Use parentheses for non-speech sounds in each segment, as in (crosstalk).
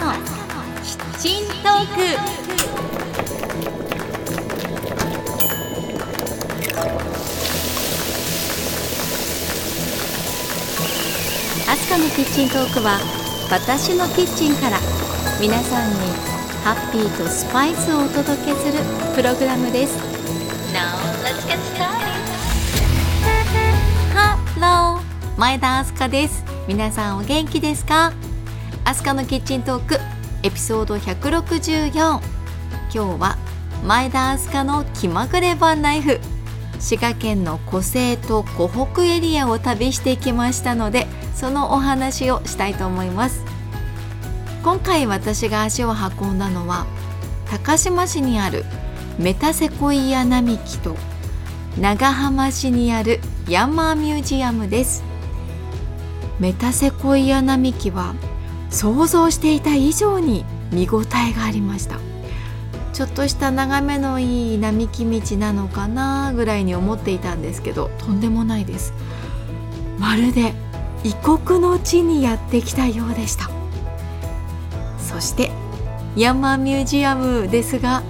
のキッチントーク明日香のキッチントークは私のキッチンから皆さんにハッピーとスパイスをお届けするプログラムです。Now let's get started. ハロー前田明日香です。皆さんお元気ですか？アスカのキッチントークエピソード164今日は前田明日香の気まぐれバンライフ。滋賀県の湖西と湖北エリアを旅してきましたのでそのお話をしたいと思います。今回私が足を運んだのは高島市にあるメタセコイア並木と長浜市にあるヤンマーミュージアムです。メタセコイア並木は想像していた以上に見応えがありました。ちょっとした眺めのいい並木道なのかなぐらいに思っていたんですけどとんでもないです。まるで異国の地にやってきたようでした。そしてヤンマーミュージアムですが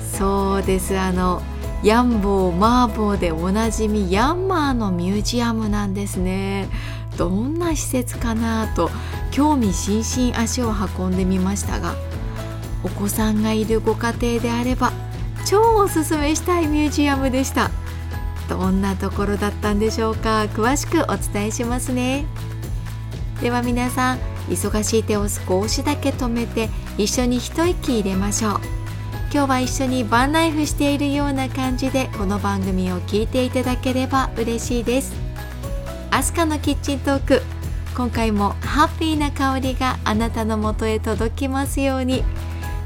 そうですあのヤンボーマーボーでおなじみヤンマーのミュージアムなんですね。どんな施設かなと興味津々足を運んでみましたがお子さんがいるご家庭であれば超おすすめしたいミュージアムでした。どんなところだったんでしょうか？詳しくお伝えしますね。では皆さん忙しい手を少しだけ止めて一緒に一息入れましょう。今日は一緒にバンライフしているような感じでこの番組を聞いていただければ嬉しいです。アスカのキッチントーク今回もハッピーな香りがあなたのもとへ届きますように。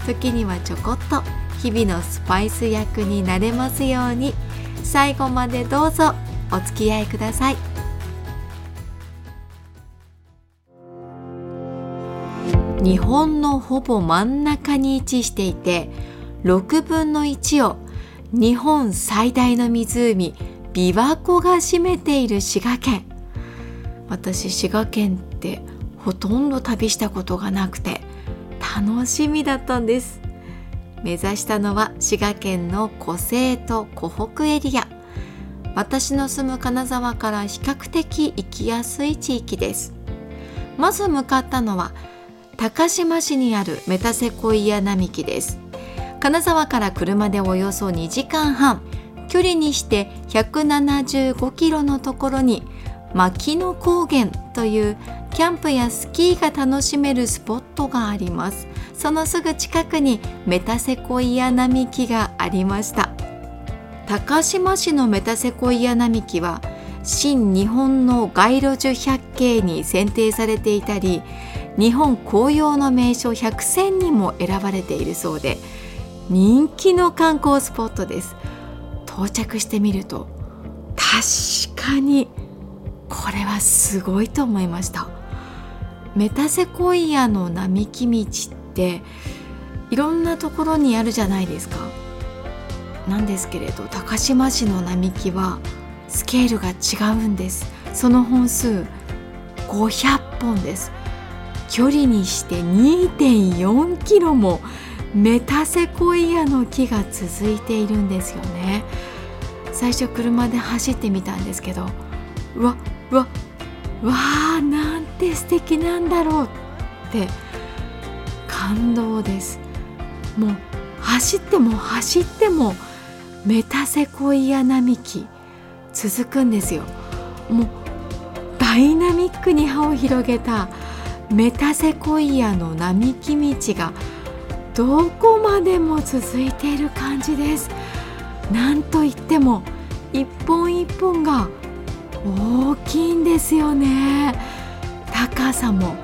時にはちょこっと日々のスパイス役になれますように。最後までどうぞお付き合いください。日本のほぼ真ん中に位置していて6分の1を日本最大の湖琵琶湖が占めている滋賀県。私滋賀県ってほとんど旅したことがなくて楽しみだったんです。目指したのは滋賀県の湖西と湖北エリア。私の住む金沢から比較的行きやすい地域です。まず向かったのは高島市にあるメタセコイア並木です。金沢から車でおよそ2時間半。距離にして175キロのところに牧野高原というキャンプやスキーが楽しめるスポットがあります。そのすぐ近くにメタセコイア並木がありました。高島市のメタセコイア並木は新日本の街路樹百景に選定されていたり日本紅葉の名所100選にも選ばれているそうで人気の観光スポットです。到着してみると確かにこれはすごいと思いました。メタセコイアの並木道っていろんなところにあるじゃないですか。なんですけれど高島市の並木はスケールが違うんです。その本数500本です。距離にして2.4キロもメタセコイアの木が続いているんですよね。最初車で走ってみたんですけどうわうわわあなんて素敵なんだろうって感動です。もう走っても走ってもメタセコイア並木続くんですよ。もうダイナミックに葉を広げたメタセコイアの並木道がどこまでも続いている感じです。なんといっても一本一本が大きいんですよね。高さも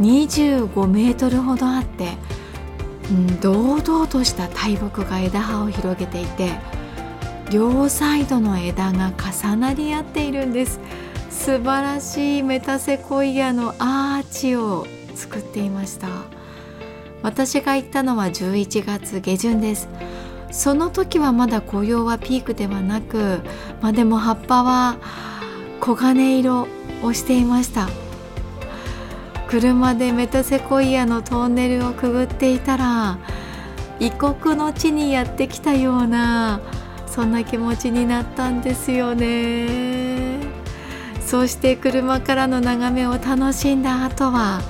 25メートルほどあって、うん、堂々とした大木が枝葉を広げていて両サイドの枝が重なり合っているんです。素晴らしいメタセコイアのアーチを作っていました。私が行ったのは11月下旬です。その時はまだ紅葉はピークではなく、まあ、でも葉っぱは黄金色をしていました。車でメタセコイアのトンネルをくぐっていたら異国の地にやってきたようなそんな気持ちになったんですよね。そして車からの眺めを楽しんだ後は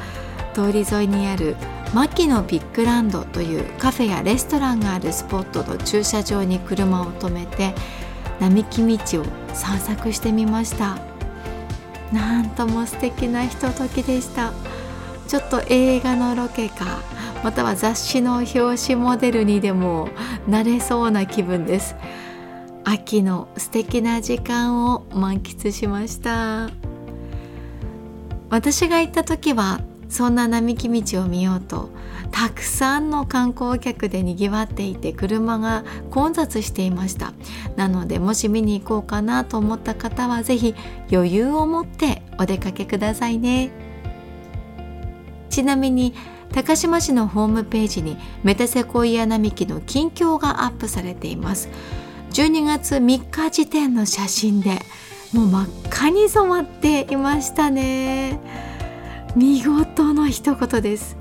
通り沿いにある牧野ビッグランドというカフェやレストランがあるスポットの駐車場に車を止めて並木道を散策してみました。なんとも素敵なひとときでした。ちょっと映画のロケかまたは雑誌の表紙モデルにでもなれそうな気分です。秋の素敵な時間を満喫しました。私が行った時はそんな並木道を見ようとたくさんの観光客でにぎわっていて車が混雑していました。なのでもし見に行こうかなと思った方は是非余裕を持ってお出かけくださいね。ちなみに高島市のホームページにメタセコイア並木の近況がアップされています。12月3日時点の写真でもう真っ赤に染まっていましたね。見事の一言です。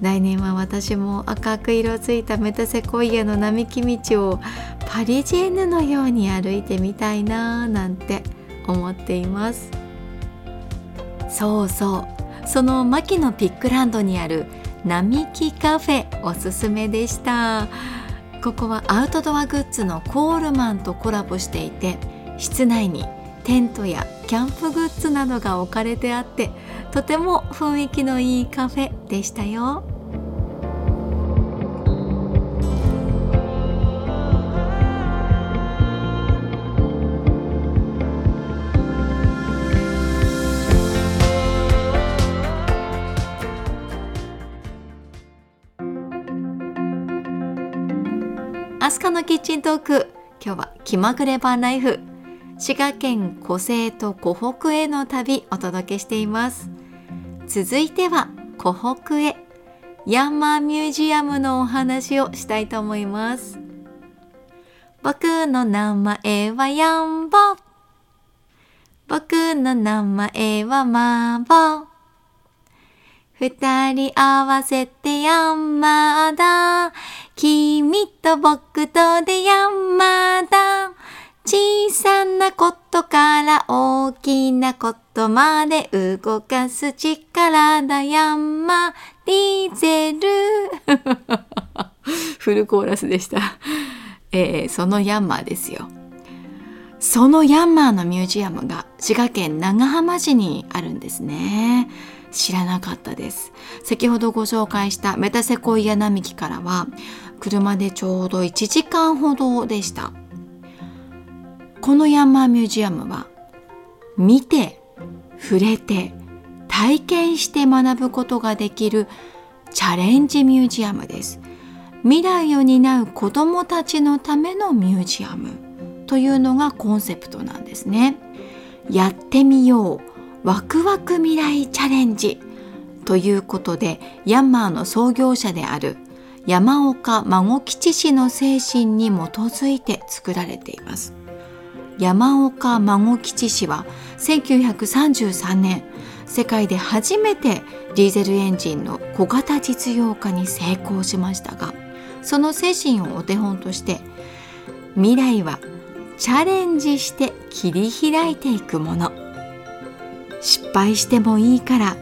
来年は私も赤く色ついたメタセコイアの並木道をパリジェンヌのように歩いてみたいななんて思っています。そうそう。その牧野ピックランドにある並木カフェおすすめでした。ここはアウトドアグッズのコールマンとコラボしていて室内にテントやキャンプグッズなどが置かれてあってとても雰囲気のいいカフェでしたよ。アスカのキッチントーク。今日は気まぐれバンライフ。滋賀県湖西と湖北への旅お届けしています。続いては湖北へ。ヤンマーミュージアムのお話をしたいと思います。僕の名前はヤンボ。僕の名前はマーボ。二人合わせてヤンマーだ。君と僕とでヤンマーだ。小さなことから大きなことまで動かす力だヤンマディーゼル。(laughs) フルコーラスでした、えー、そのヤンマーですよ。そのヤンマーのミュージアムが滋賀県長浜市にあるんですね。知らなかったです。先ほどご紹介したメタセコイア並木からは車でちょうど1時間ほどでした。このヤンマーミュージアムは見て触れて体験して学ぶことができるチャレンジミュージアムです。未来を担う子どもたちのためのミュージアムというのがコンセプトなんですね。やってみようワクワク未来チャレンジということでヤンマーの創業者である山岡孫吉氏の精神に基づいて作られています。山岡孫吉氏は1933年世界で初めてディーゼルエンジンの小型実用化に成功しましたがその精神をお手本として未来はチャレンジして切り開いていくもの失敗してもいいから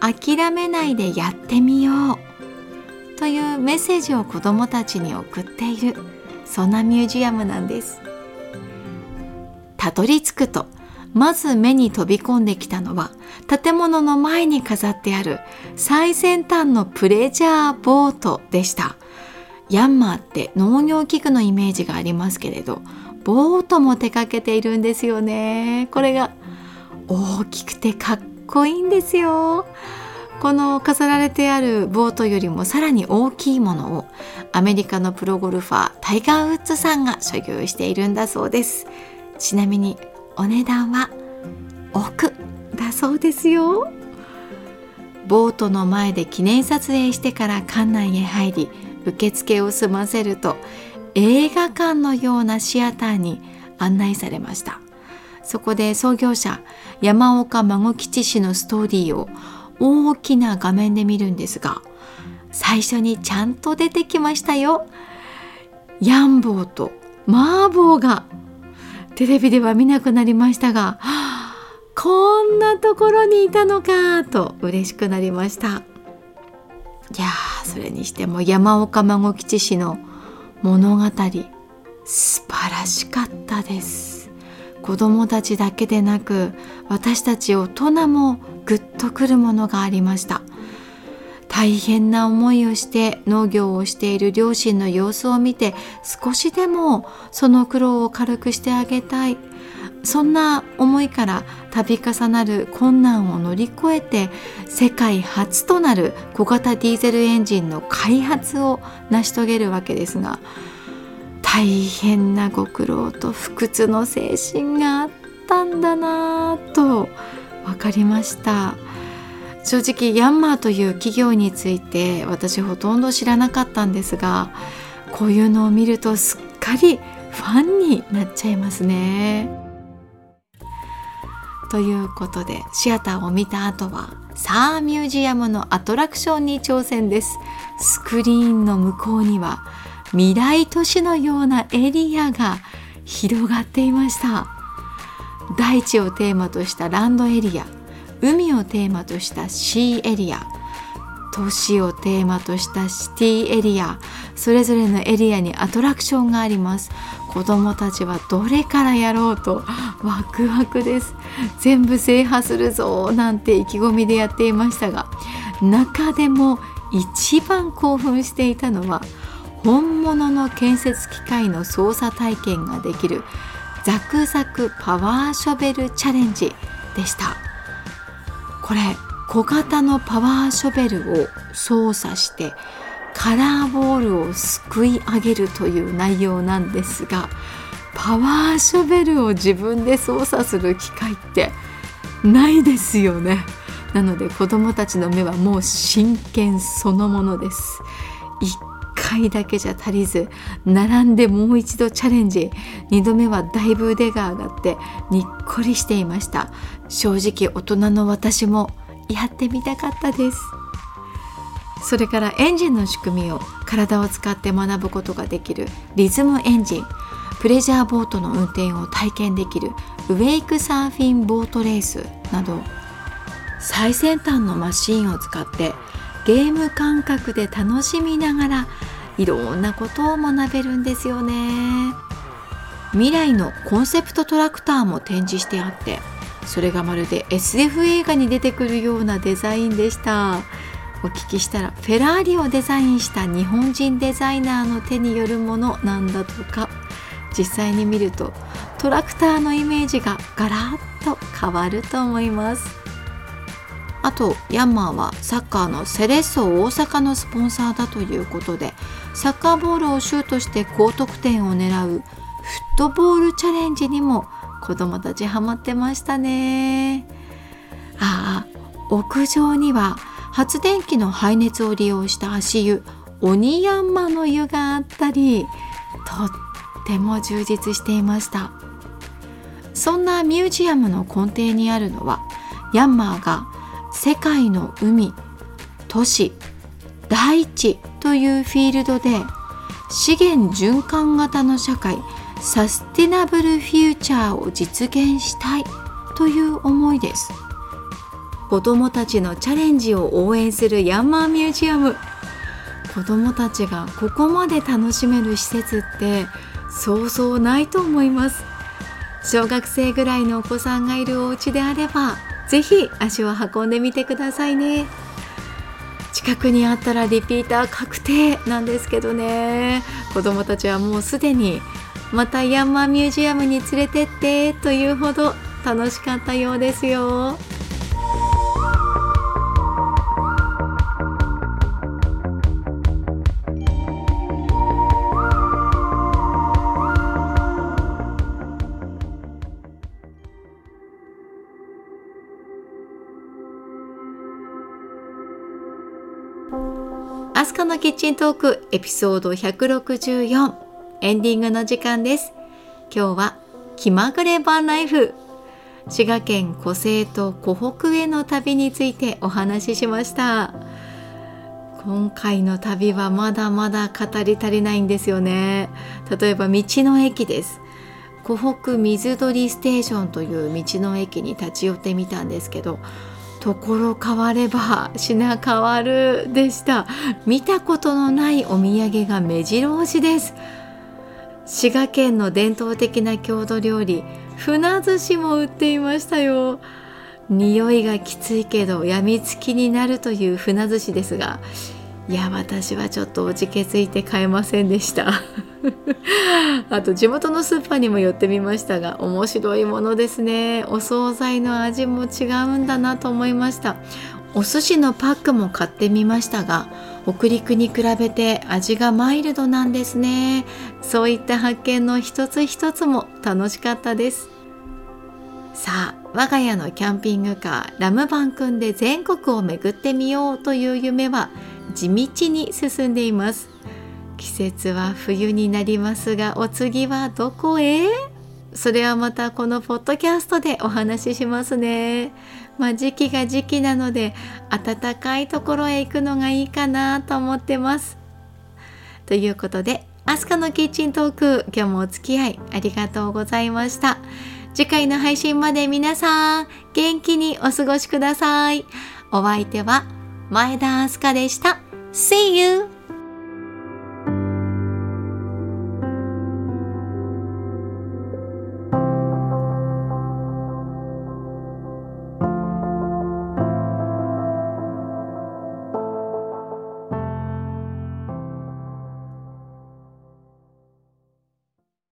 諦めないでやってみようというメッセージを子どもたちに送っているそんなミュージアムなんです。たどり着くとまず目に飛び込んできたのは建物の前に飾ってある最先端のプレジャーボートでした。ヤンマーって農業器具のイメージがありますけれどボートも手掛けているんですよね。これが大きくてかっこいいんですよ。この飾られてあるボートよりもさらに大きいものをアメリカのプロゴルファータイガー・ウッズさんが所有しているんだそうです。ちなみにお値段は億だそうですよ。ボートの前で記念撮影してから館内へ入り受付を済ませると映画館のようなシアターに案内されました。そこで創業者山岡孫吉氏のストーリーを大きな画面で見るんですが最初にちゃんと出てきましたよ。ヤンボーとマーボーがテレビでは見なくなりましたが (gasps) こんなところにいたのかと嬉しくなりました。いやそれにしても山岡孫吉氏の物語素晴らしかったです。子供たちだけでなく私たち大人もグッとくるものがありました。大変な思いをして農業をしている両親の様子を見て少しでもその苦労を軽くしてあげたい。そんな思いから度重なる困難を乗り越えて世界初となる小型ディーゼルエンジンの開発を成し遂げるわけですが大変なご苦労と不屈の精神があったんだなぁと分かりました。正直ヤンマーという企業について私ほとんど知らなかったんですがこういうのを見るとすっかりファンになっちゃいますね。ということでシアターを見た後はサーミュージアムのアトラクションに挑戦ですスクリーンの向こうには未来都市のようなエリアが広がっていました大地をテーマとしたランドエリア海をテーマとしたシーエリア都市をテーマとしたシティエリアそれぞれのエリアにアトラクションがあります。子供たちはどれからやろうとワクワクです。全部制覇するぞなんて意気込みでやっていましたが中でも一番興奮していたのは本物の建設機械の操作体験ができるザクザクパワーショベルチャレンジでした。これ小型のパワーショベルを操作してカラーボールをすくい上げるという内容なんですがパワーショベルを自分で操作する機会ってないですよね。なので子どもたちの目はもう真剣そのものです。1回だけじゃ足りず並んでもう一度チャレンジ。2度目はだいぶ腕が上がってにっこりしていました。正直大人の私もやってみたかったです。それからエンジンの仕組みを体を使って学ぶことができるリズムエンジンプレジャーボートの運転を体験できるウェイクサーフィンボートレースなど。最先端のマシンを使ってゲーム感覚で楽しみながらいろんなことを学べるんですよね。未来のコンセプトトラクターも展示してあってそれがまるで SF 映画に出てくるようなデザインでした。お聞きしたらフェラーリをデザインした日本人デザイナーの手によるものなんだとか。実際に見るとトラクターのイメージがガラッと変わると思います。あとヤンマーはサッカーのセレッソ大阪のスポンサーだということでサッカーボールをシュートして高得点を狙うフットボールチャレンジにも子供たちハマってましたね。ああ屋上には発電機の排熱を利用した足湯鬼ヤンマの湯があったりとっても充実していました。そんなミュージアムの根底にあるのはヤンマーが世界の海都市大地というフィールドで資源循環型の社会サステナブルフューチャーを実現したいという思いです。子どもたちのチャレンジを応援するヤンマーミュージアム。子どもたちがここまで楽しめる施設ってそうそうないと思います。小学生ぐらいのお子さんがいるお家であれば是非足を運んでみてくださいね。近くにあったらリピーター確定なんですけどね。子どもたちはもうすでにまたヤンマーミュージアムに連れてってというほど楽しかったようですよ。アスカのキッチントークエピソード164エンディングの時間です。今日は気まぐれバンライフ。滋賀県湖西と湖北への旅についてお話ししました。今回の旅はまだまだ語り足りないんですよね。例えば道の駅です。湖北水鳥ステーションという道の駅に立ち寄ってみたんですけどところ変われば品変わるでした。見たことのないお土産が目白押しです。滋賀県の伝統的な郷土料理船寿司も売っていましたよ。匂いがきついけどやみつきになるという船寿司ですがいや私はちょっとおじけついて買えませんでした。(laughs) あと地元のスーパーにも寄ってみましたが面白いものですね。お惣菜の味も違うんだなと思いました。お寿司のパックも買ってみましたが北陸に比べて味がマイルドなんですね。そういった発見の一つ一つも楽しかったです。さあ我が家のキャンピングカーラムバンくんで全国を巡ってみようという夢は地道に進んでいます。季節は冬になりますがお次はどこへ？それはまたこのポッドキャストでお話ししますね。まあ時期が時期なので暖かいところへ行くのがいいかなと思ってます。ということでアスカのキッチントーク今日もお付き合いありがとうございました。次回の配信まで皆さん元気にお過ごしください。お相手は前田明日香でした。See you!